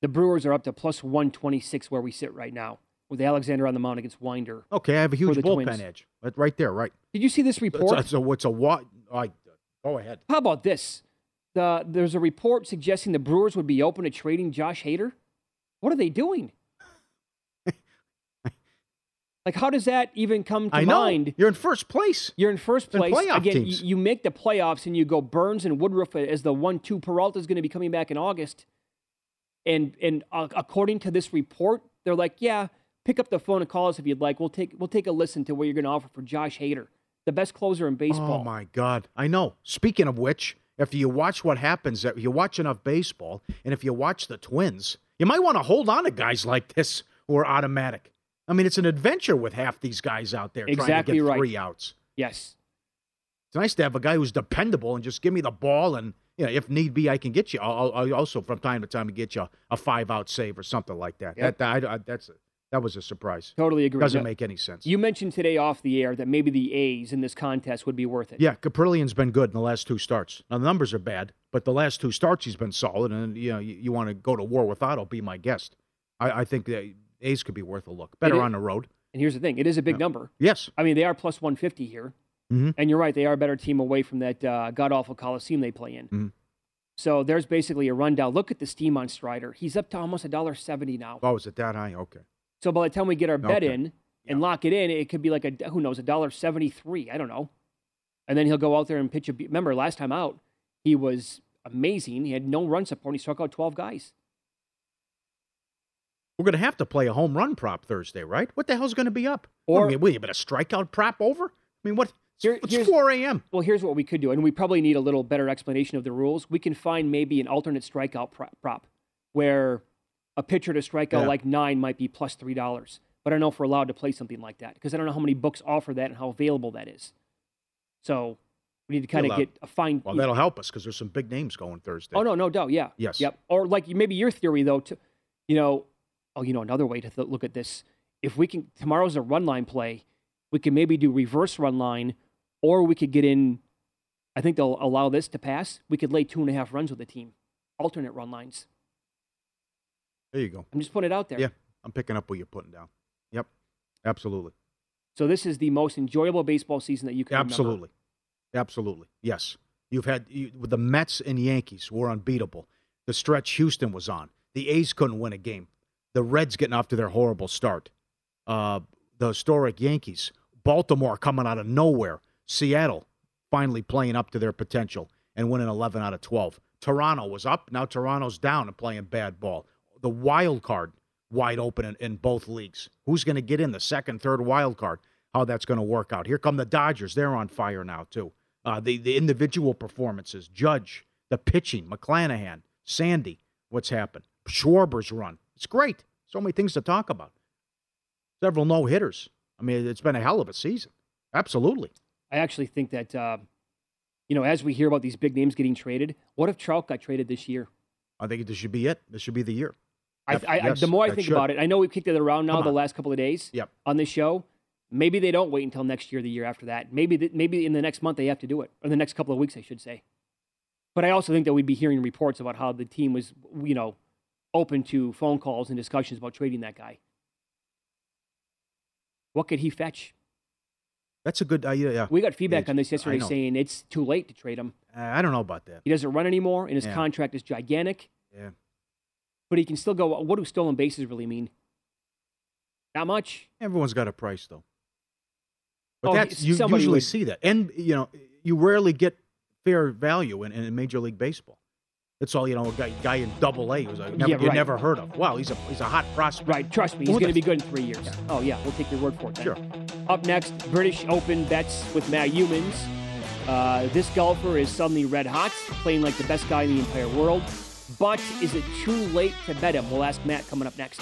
Speaker 5: the Brewers are up to plus 126 where we sit right now with Alexander on the mound against Winder.
Speaker 6: Okay, I have a huge bullpen
Speaker 5: Twins.
Speaker 6: edge. Right- Right there, right.
Speaker 5: Did you see this report?
Speaker 6: it's a, it's a what? I, go ahead.
Speaker 5: How about this? The, there's a report suggesting the Brewers would be open to trading Josh Hader. What are they doing? Like, how does that even come to
Speaker 6: I know.
Speaker 5: mind?
Speaker 6: You're in first place.
Speaker 5: You're in first place.
Speaker 6: playoff
Speaker 5: Again,
Speaker 6: teams.
Speaker 5: You, make the playoffs and you go Burns and Woodruff as the one-two. Peralta's going to be coming back in August, and and uh, according to this report, they're like, yeah, pick up the phone and call us if you'd like. We'll take we'll take a listen to what you're going to offer for Josh Hader, the best closer in baseball.
Speaker 6: Oh my God! I know. Speaking of which, if you watch what happens, if you watch enough baseball, and if you watch the Twins, You might want to hold on to guys like this who are automatic. I mean, it's an adventure with half these guys out there trying to
Speaker 5: Exactly
Speaker 6: get
Speaker 5: right.
Speaker 6: three outs.
Speaker 5: Yes.
Speaker 6: It's nice to have a guy who's dependable and just give me the ball, and you know, if need be, I can get you. I'll, I'll also from time to time get you a five out save or something like that.
Speaker 5: Yep.
Speaker 6: That, I, I- that's a, that was a surprise.
Speaker 5: Totally agree.
Speaker 6: Doesn't make any sense.
Speaker 5: You mentioned today off the air that maybe the A's in this contest would be worth it.
Speaker 6: Yeah, Kaprielian's been good in the last two starts. Now the numbers are bad, but the last two starts he's been solid. And you know, you, you want to go to war with Otto, be my guest. I, I think the A's could be worth a look. Better
Speaker 5: is-
Speaker 6: on the road.
Speaker 5: And here's the thing: it is a big number.
Speaker 6: Yes.
Speaker 5: I mean, they are plus 150 here,
Speaker 6: Mhm.
Speaker 5: and you're right; they are a better team away from that uh, god awful Coliseum they play in.
Speaker 6: Mhm.
Speaker 5: So there's basically a rundown. Look at the steam on Strider; he's up to almost a dollar seventy now.
Speaker 6: Oh, is it that high? Okay.
Speaker 5: So by the time we get our bet
Speaker 6: Okay.
Speaker 5: in and lock it in, it could be like a who knows a dollar seventy three. I don't know. And then he'll go out there and pitch a. Remember last time out, he was amazing. He had no run support. He struck out twelve guys.
Speaker 6: We're going to have to play a home run prop Thursday, right? What the hell's going to be up?
Speaker 5: Or-
Speaker 6: I mean, wait, but a strikeout prop over? I mean, what?
Speaker 5: Here-
Speaker 6: it's
Speaker 5: here's-
Speaker 6: 4 a.m.
Speaker 5: Well, here's what we could do, and we probably need a little better explanation of the rules. We can find maybe an alternate strikeout prop where a pitcher to strike out
Speaker 6: Yeah.
Speaker 5: like nine might be plus three dollars. But I don't know if we're allowed to play something like that because I don't know how many books offer that and how available that is. So we need to kind of get a fine.
Speaker 6: Well, that'll help us because there's some big names going Thursday.
Speaker 5: Oh no, no doubt, yeah.
Speaker 6: Yes.
Speaker 5: Yep. Or like maybe your theory though, to, you know, oh, you know, another way to th- look at this. If we can, tomorrow's a run line play. We can maybe do reverse run line, or we could get in. I think they'll allow this to pass. We could lay two and a half runs with the team, alternate run lines.
Speaker 6: There you go.
Speaker 5: I'm just putting it out there.
Speaker 6: Yeah, I'm picking up what you're putting down. Yep, absolutely.
Speaker 5: So this is the most enjoyable baseball season that you can remember.
Speaker 6: Absolutely. Absolutely. Yes. You've had you, with the Mets and Yankees were unbeatable. The stretch Houston was on. The A's couldn't win a game. The Reds getting off to their horrible start. Uh, the historic Yankees. Baltimore coming out of nowhere. Seattle finally playing up to their potential and winning 11 out of 12. Toronto was up. Now Toronto's down and playing bad ball. The wild card wide open in, in both leagues. Who's going to get in the second, third wild card? How that's going to work out. Here come the Dodgers. They're on fire now too. Uh, the the individual performances, Judge, the pitching, McClanahan, Sandy. What's happened? Schwarber's run. It's great. So many things to talk about. Several no hitters. I mean, it's been a hell of a season. Absolutely.
Speaker 5: I actually think that, uh, you know, as we hear about these big names getting traded, what if Trout got traded this year?
Speaker 6: I think this should be it. This should be the year.
Speaker 5: I, I-
Speaker 6: yes,
Speaker 5: the more I think
Speaker 6: should.
Speaker 5: about it, I know we've kicked it around now the last couple of days
Speaker 6: Yep.
Speaker 5: on this show. Maybe they don't wait until next year, the year after that. Maybe th- maybe in the next month they have to do it, or the next couple of weeks, I should say. But I also think that we'd be hearing reports about how the team was, you know, open to phone calls and discussions about trading that guy. What could he fetch?
Speaker 6: That's a good idea. Yeah.
Speaker 5: We got feedback
Speaker 6: Age.
Speaker 5: on this yesterday saying it's too late to trade him.
Speaker 6: Uh, I don't know about that.
Speaker 5: He doesn't run anymore, and his
Speaker 6: Yeah.
Speaker 5: contract is gigantic.
Speaker 6: Yeah.
Speaker 5: But he can still go. What do stolen bases really mean? Not much.
Speaker 6: Everyone's got a price though. But
Speaker 5: Oh,
Speaker 6: that's you usually
Speaker 5: would-
Speaker 6: see that, and you know you rarely get fair value in, in Major League Baseball. It's all you know. A guy, guy in Double A was like, never,
Speaker 5: Yeah,
Speaker 6: you never heard of. Wow, he's a he's a hot prospect.
Speaker 5: Right, trust me, he's going to be good in three years. Oh yeah, we'll take your word for it. Then.
Speaker 6: Sure.
Speaker 5: Up next, British Open bets with Matt Youmans. Uh, this golfer is suddenly red hot, playing like the best guy in the entire world. But is it too late to bet him? We'll ask Matt coming up next.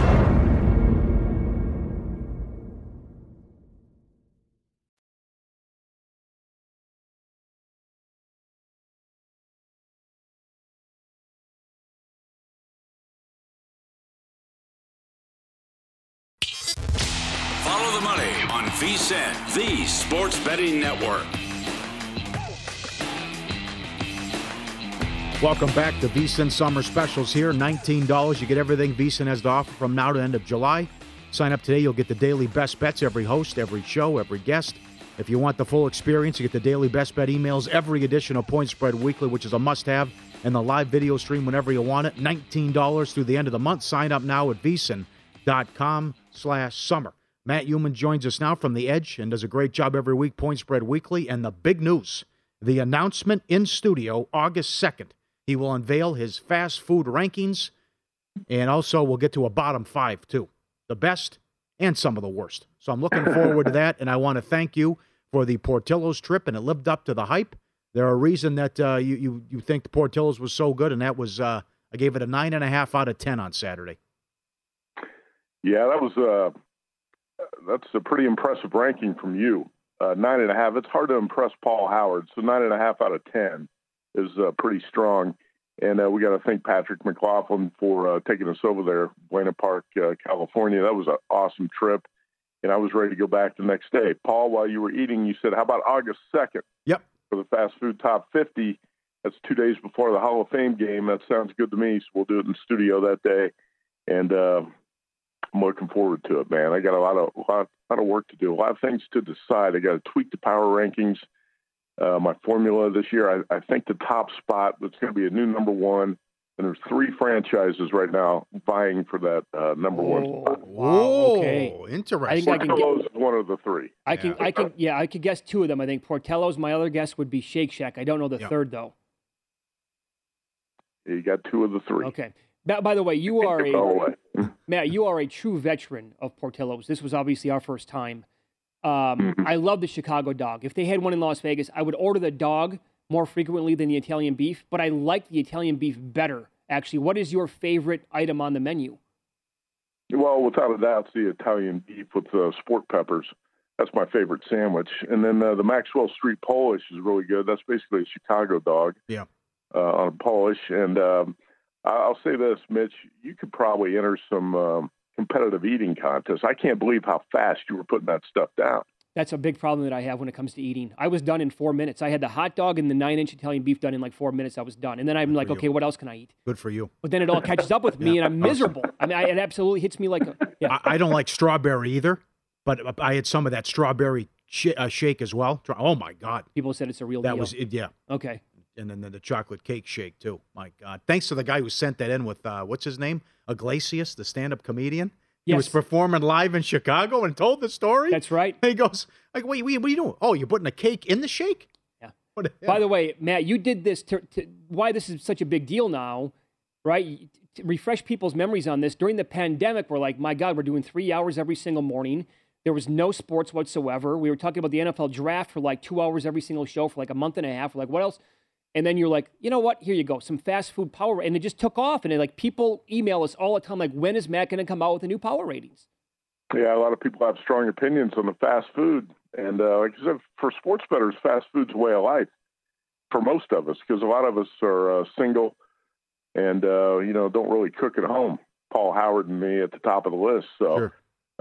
Speaker 4: Betting Network.
Speaker 6: Welcome back to VSIN Summer Specials here. $19. You get everything VSIN has to offer from now to end of July. Sign up today. You'll get the daily best bets, every host, every show, every guest. If you want the full experience, you get the daily best bet emails, every edition of Point Spread Weekly, which is a must have, and the live video stream whenever you want it. $19 through the end of the month. Sign up now at VSIN.com slash summer. Matt Human joins us now from The Edge and does a great job every week, Point Spread Weekly. And the big news the announcement in studio August 2nd. He will unveil his fast food rankings, and also we'll get to a bottom five, too. The best and some of the worst. So I'm looking [laughs] forward to that, and I want to thank you for the Portillo's trip, and it lived up to the hype. There are a reason that uh, you, you, you think the Portillo's was so good, and that was uh, I gave it a nine and a half out of ten on Saturday.
Speaker 9: Yeah, that was uh, that's a pretty impressive ranking from you. Uh, nine and a half. It's hard to impress Paul Howard, so nine and a half out of ten is uh, pretty strong. And uh, we got to thank Patrick McLaughlin for uh, taking us over there, Buena Park, uh, California. That was an awesome trip, and I was ready to go back the next day. Paul, while you were eating, you said, "How about August 2nd?
Speaker 6: Yep.
Speaker 9: For the fast food top fifty. That's two days before the Hall of Fame game. That sounds good to me. So we'll do it in studio that day, and uh, I'm looking forward to it, man. I got a lot of a lot, lot of work to do, a lot of things to decide. I got to tweak the power rankings, uh, my formula this year. I, I think the top spot that's going to be a new number one, and there's three franchises right now vying for that uh, number one spot.
Speaker 5: Wow. Okay.
Speaker 6: Interesting.
Speaker 5: I think I can get,
Speaker 9: Portillo's is one of the three.
Speaker 5: I can, I can, yeah, I could guess two of them. I think Portillo's. My other guess would be Shake Shack. I don't know the
Speaker 6: Yeah.
Speaker 5: third though.
Speaker 9: You got two of the three.
Speaker 5: Okay. By, by the way, you are a. Matt. You are a true veteran of Portillo's. This was obviously our first time. Um,
Speaker 9: Mm-hmm.
Speaker 5: I love the Chicago dog. If they had one in Las Vegas, I would order the dog more frequently than the Italian beef. But I like the Italian beef better. Actually, what is your favorite item on the menu?
Speaker 9: Well, without a doubt, it's the Italian beef with uh, sport peppers. That's my favorite sandwich. And then uh, the Maxwell Street Polish is really good. That's basically a Chicago dog
Speaker 6: Yeah.
Speaker 9: uh, on a Polish. And um, I- I'll say this, Mitch, you could probably enter some um, competitive eating contests. I can't believe how fast you were putting that stuff down.
Speaker 5: That's a big problem that I have when it comes to eating. I was done in four minutes. I had the hot dog and the nine inch Italian beef done in like four minutes. I was done. And then I'm like, okay, what else can I eat?
Speaker 6: Good for you.
Speaker 5: But then it all catches up with [laughs] me and I'm miserable. I mean, I, it absolutely hits me like, a, yeah.
Speaker 6: I, I don't like strawberry either, but I had some of that strawberry sh- uh, shake as well. Oh my God,
Speaker 5: People said it's a real
Speaker 6: that
Speaker 5: deal.
Speaker 6: was it. Yeah,
Speaker 5: okay.
Speaker 6: And then the, the chocolate cake shake too. My God! Thanks to the guy who sent that in with uh, what's his name, Iglesias, the stand-up comedian. He was performing live in Chicago and told the story.
Speaker 5: That's right.
Speaker 6: He goes, like, wait, wait, what are you doing? Oh, you're putting a cake in the shake?
Speaker 5: Yeah.
Speaker 6: What the
Speaker 5: By the way, Matt, you did this to, to why this is such a big deal now, right? To refresh people's memories on this. During the pandemic, we're like, my God, we're doing three hours every single morning. There was no sports whatsoever. We were talking about the NFL draft for like two hours every single show for like a month and a half. We're like, what else? And then you're like, you know what? Here you go, some fast food power, and it just took off. And then, like people email us all the time, like, when is Matt going to come out with the new power ratings?
Speaker 9: Yeah, a lot of people have strong opinions on the fast food, and uh, like I said, for sports bettors, fast food's a way of life for most of us because a lot of us are uh, single and uh, you know don't really cook at home. Paul Howard and me at the top of the list. So,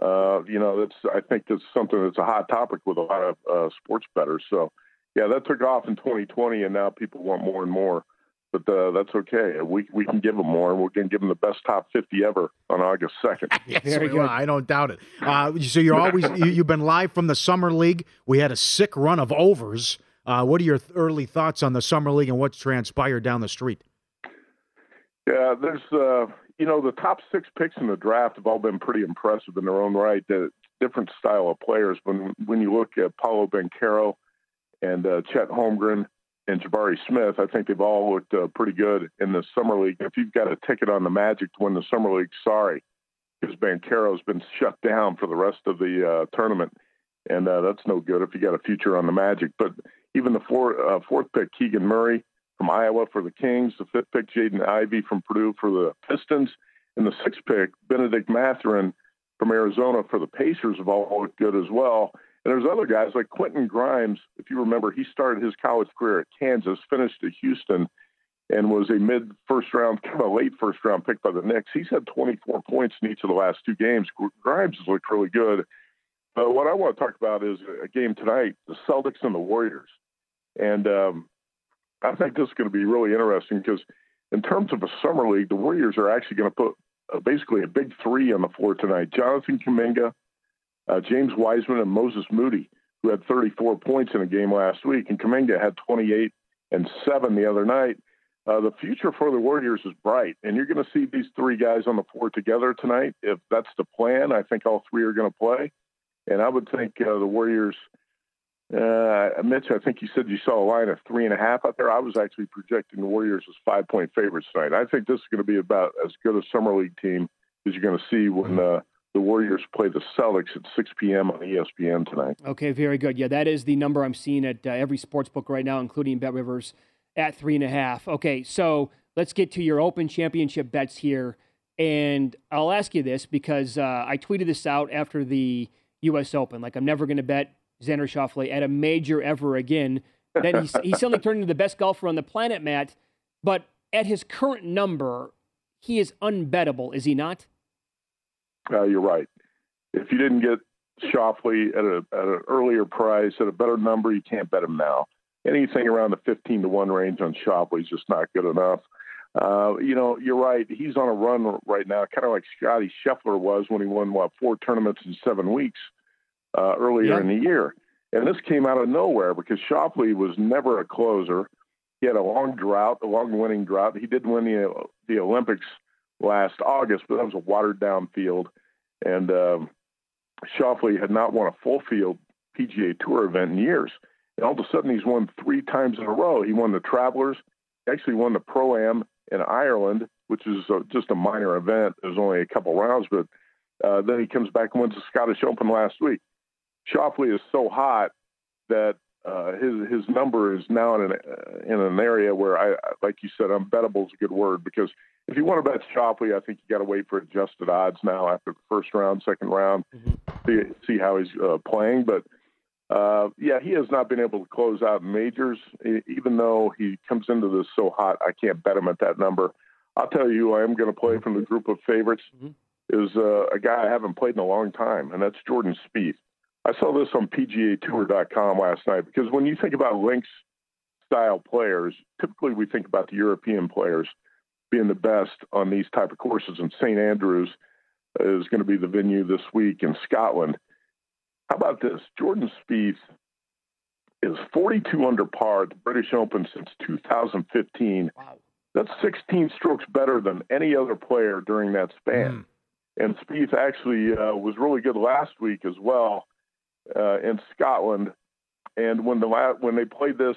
Speaker 9: uh, you know, that's I think that's something that's a hot topic with a lot of uh, sports bettors. So, yeah, that took off in 2020, and now people want more and more. But uh, that's okay. We we can give them more, and we can give them the best top 50 ever on August 2nd. [laughs]
Speaker 6: Yes, we will. I don't doubt it. Uh, so you're always you, you've been live from the summer league. We had a sick run of overs. Uh, what are your early thoughts on the summer league and what's transpired down the street?
Speaker 9: Yeah, there's uh, you know the top six picks in the draft have all been pretty impressive in their own right. The different style of players. When when you look at Paolo Banchero and uh, Chet Holmgren and Jabari Smith, I think they've all looked uh, pretty good in the summer league. If you've got a ticket on the Magic to win the summer league, sorry, because Banchero's been shut down for the rest of the uh, tournament, and uh, that's no good if you got a future on the Magic. But even the four, uh, fourth pick, Keegan Murray from Iowa for the Kings, the fifth pick, Jaden Ivey from Purdue for the Pistons, and the sixth pick, Bennedict Mathurin from Arizona for the Pacers have all looked good as well. And there's other guys like Quentin Grimes. If you remember, he started his college career at Kansas, finished at Houston, and was a mid first round, kind of late first round pick by the Knicks. He's had 24 points in each of the last two games. Grimes has looked really good. But what I want to talk about is a game tonight, the Celtics and the Warriors. And um, I think this is going to be really interesting because, in terms of a summer league, the Warriors are actually going to put uh, basically a big three on the floor tonight. Jonathan Kuminga, uh, James Wiseman, and Moses Moody, who had 34 points in a game last week, and Kuminga had 28 and seven the other night. Uh, the future for the Warriors is bright, and you're going to see these three guys on the floor together tonight. If that's the plan, I think all three are going to play, and I would think uh, the Warriors. Uh, Mitch, I think you said you saw a line of three and a half out there. I was actually projecting the Warriors as five point favorites tonight. I think this is going to be about as good a summer league team as you're going to see when uh, the Warriors play the Celtics at 6 p.m. on ESPN tonight.
Speaker 5: Okay, very good. Yeah, that is the number I'm seeing at uh, every sports book right now, including Bet Rivers at three and a half. Okay, so let's get to your Open Championship bets here. And I'll ask you this because uh, I tweeted this out after the U.S. Open. Like, I'm never going to bet Xander Schauffele at a major ever again. Then he's, he suddenly turned into the best golfer on the planet, Matt. But at his current number, he is unbettable, is he not?
Speaker 9: Uh, you're right. If you didn't get Schauffele at, a, at an earlier price, at a better number, you can't bet him now. Anything around the 15 to 1 range on Schauffele is just not good enough. Uh, you know, you're right. He's on a run right now, kind of like Scotty Scheffler was when he won, what, four tournaments in seven weeks uh, earlier
Speaker 10: Yeah.
Speaker 9: in the year. And this came out of nowhere because Schauffele was never a closer. He had a long drought, a long winning drought. He did win the the Olympics last August, but that was a watered down field. And um, Schauffele had not won a full field PGA Tour event in years. And all of a sudden, he's won three times in a row. He won the Travelers, actually won the Pro Am in Ireland, which is uh just a minor event. Was only a couple rounds, but uh, then he comes back and wins the Scottish Open last week. Schauffele is so hot that uh, his his number is now in an uh, in an area where I like you said unbettable is a good word because if you want to bet Schauffele, I think you got to wait for adjusted odds now after the first round, second round, see see how he's uh, playing. But uh, yeah, he has not been able to close out majors, even though he comes into this so hot. I can't bet him at that number. I'll tell you, who I am going to play from the group of favorites is uh, a guy I haven't played in a long time, and that's Jordan Spieth. I saw this on PGAtour.com last night because when you think about links style players, typically we think about the European players being the best on these type of courses, and St Andrews is going to be the venue this week in Scotland. How about this? Jordan Spieth is 42 under par at the British Open since 2015. Wow. That's 16 strokes better than any other player during that span. Mm. And Spieth actually uh, was really good last week as well uh, in Scotland. And when the when they played this,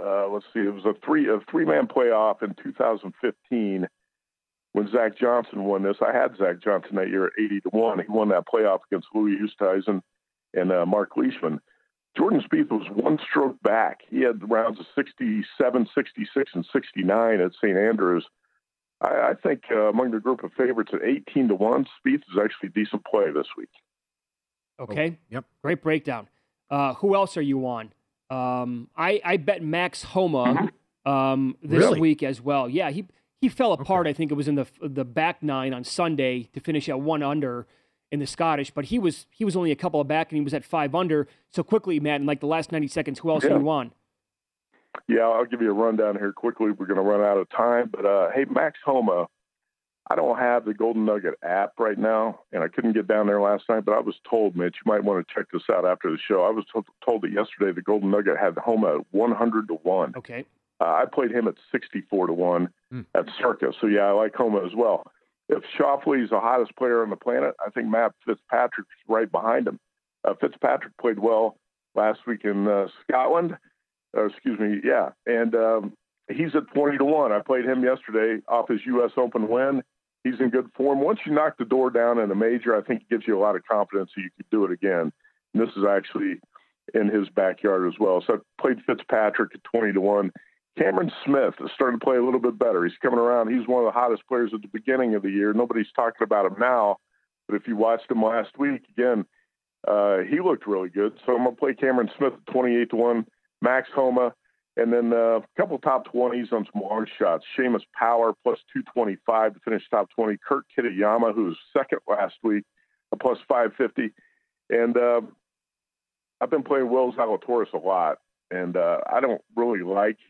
Speaker 9: uh, let's see, it was a three a three man playoff in 2015 when Zach Johnson won this. I had Zach Johnson that year at 80 to one. He won that playoff against Louis Oosthuizen and uh, Mark Leishman. Jordan Spieth was one stroke back. He had rounds of 67, 66, and 69 at St. Andrews. I, I think uh, among the group of favorites at 18 to 1, Spieth is actually a decent play this week.
Speaker 5: Okay.
Speaker 6: Oh, yep.
Speaker 5: Great breakdown. Uh, who else are you on? Um, I, I bet Max Homa mm-hmm. um, this
Speaker 6: really?
Speaker 5: week as well. Yeah, he he fell apart. Okay. I think it was in the the back nine on Sunday to finish at one under in the Scottish, but he was he was only a couple of back and he was at five under. So quickly, Matt, in like the last ninety seconds, who else yeah. are you on?
Speaker 9: Yeah, I'll give you a rundown here quickly. We're going to run out of time, but uh, hey, Max Homa, I don't have the Golden Nugget app right now, and I couldn't get down there last night. But I was told, Mitch, you might want to check this out after the show. I was t- told that yesterday the Golden Nugget had Homa at one hundred to one.
Speaker 5: Okay.
Speaker 9: Uh, I played him at sixty-four to one mm. at Circa, so yeah, I like Homa as well if Schauffele is the hottest player on the planet, I think Matt Fitzpatrick's right behind him. Uh, Fitzpatrick played well last week in uh, Scotland. Uh, excuse me, yeah, and um, he's at twenty to one. I played him yesterday off his U.S. Open win. He's in good form. Once you knock the door down in a major, I think it gives you a lot of confidence that you could do it again. And this is actually in his backyard as well. So I played Fitzpatrick at twenty to one. Cameron Smith is starting to play a little bit better. He's coming around. He's one of the hottest players at the beginning of the year. Nobody's talking about him now, but if you watched him last week, again, uh, he looked really good. So I'm going to play Cameron Smith at 28 to 1, Max Homa, and then uh, a couple top 20s on some long shots. Seamus Power plus 225 to finish top 20. Kurt Kitayama, who was second last week, a plus 550. And uh, I've been playing Will Zalatoris a lot, and uh, I don't really like –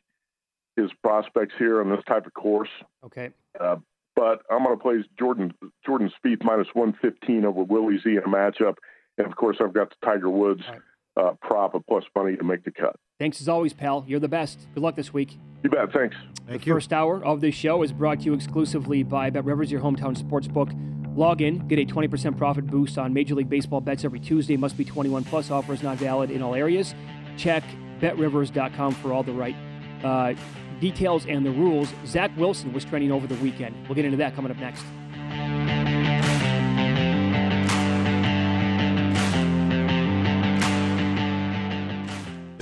Speaker 9: his prospects here on this type of course.
Speaker 5: Okay.
Speaker 9: Uh, but I'm going to play Jordan Jordan Spieth minus 115 over Willie Z in a matchup, and of course I've got the Tiger Woods right. Uh, prop of plus money to make the cut.
Speaker 5: Thanks as always, pal. You're the best. Good luck this week.
Speaker 9: You bet. Thanks.
Speaker 6: Thank
Speaker 5: the
Speaker 6: you.
Speaker 5: First hour of this show is brought to you exclusively by Bet Rivers, your hometown sports book. Log in, get a 20% profit boost on Major League Baseball bets every Tuesday. Must be 21 plus. Offers not valid in all areas. Check betrivers.com for all the right uh, details and the rules. Zach Wilson was training over the weekend. We'll get into that coming up next.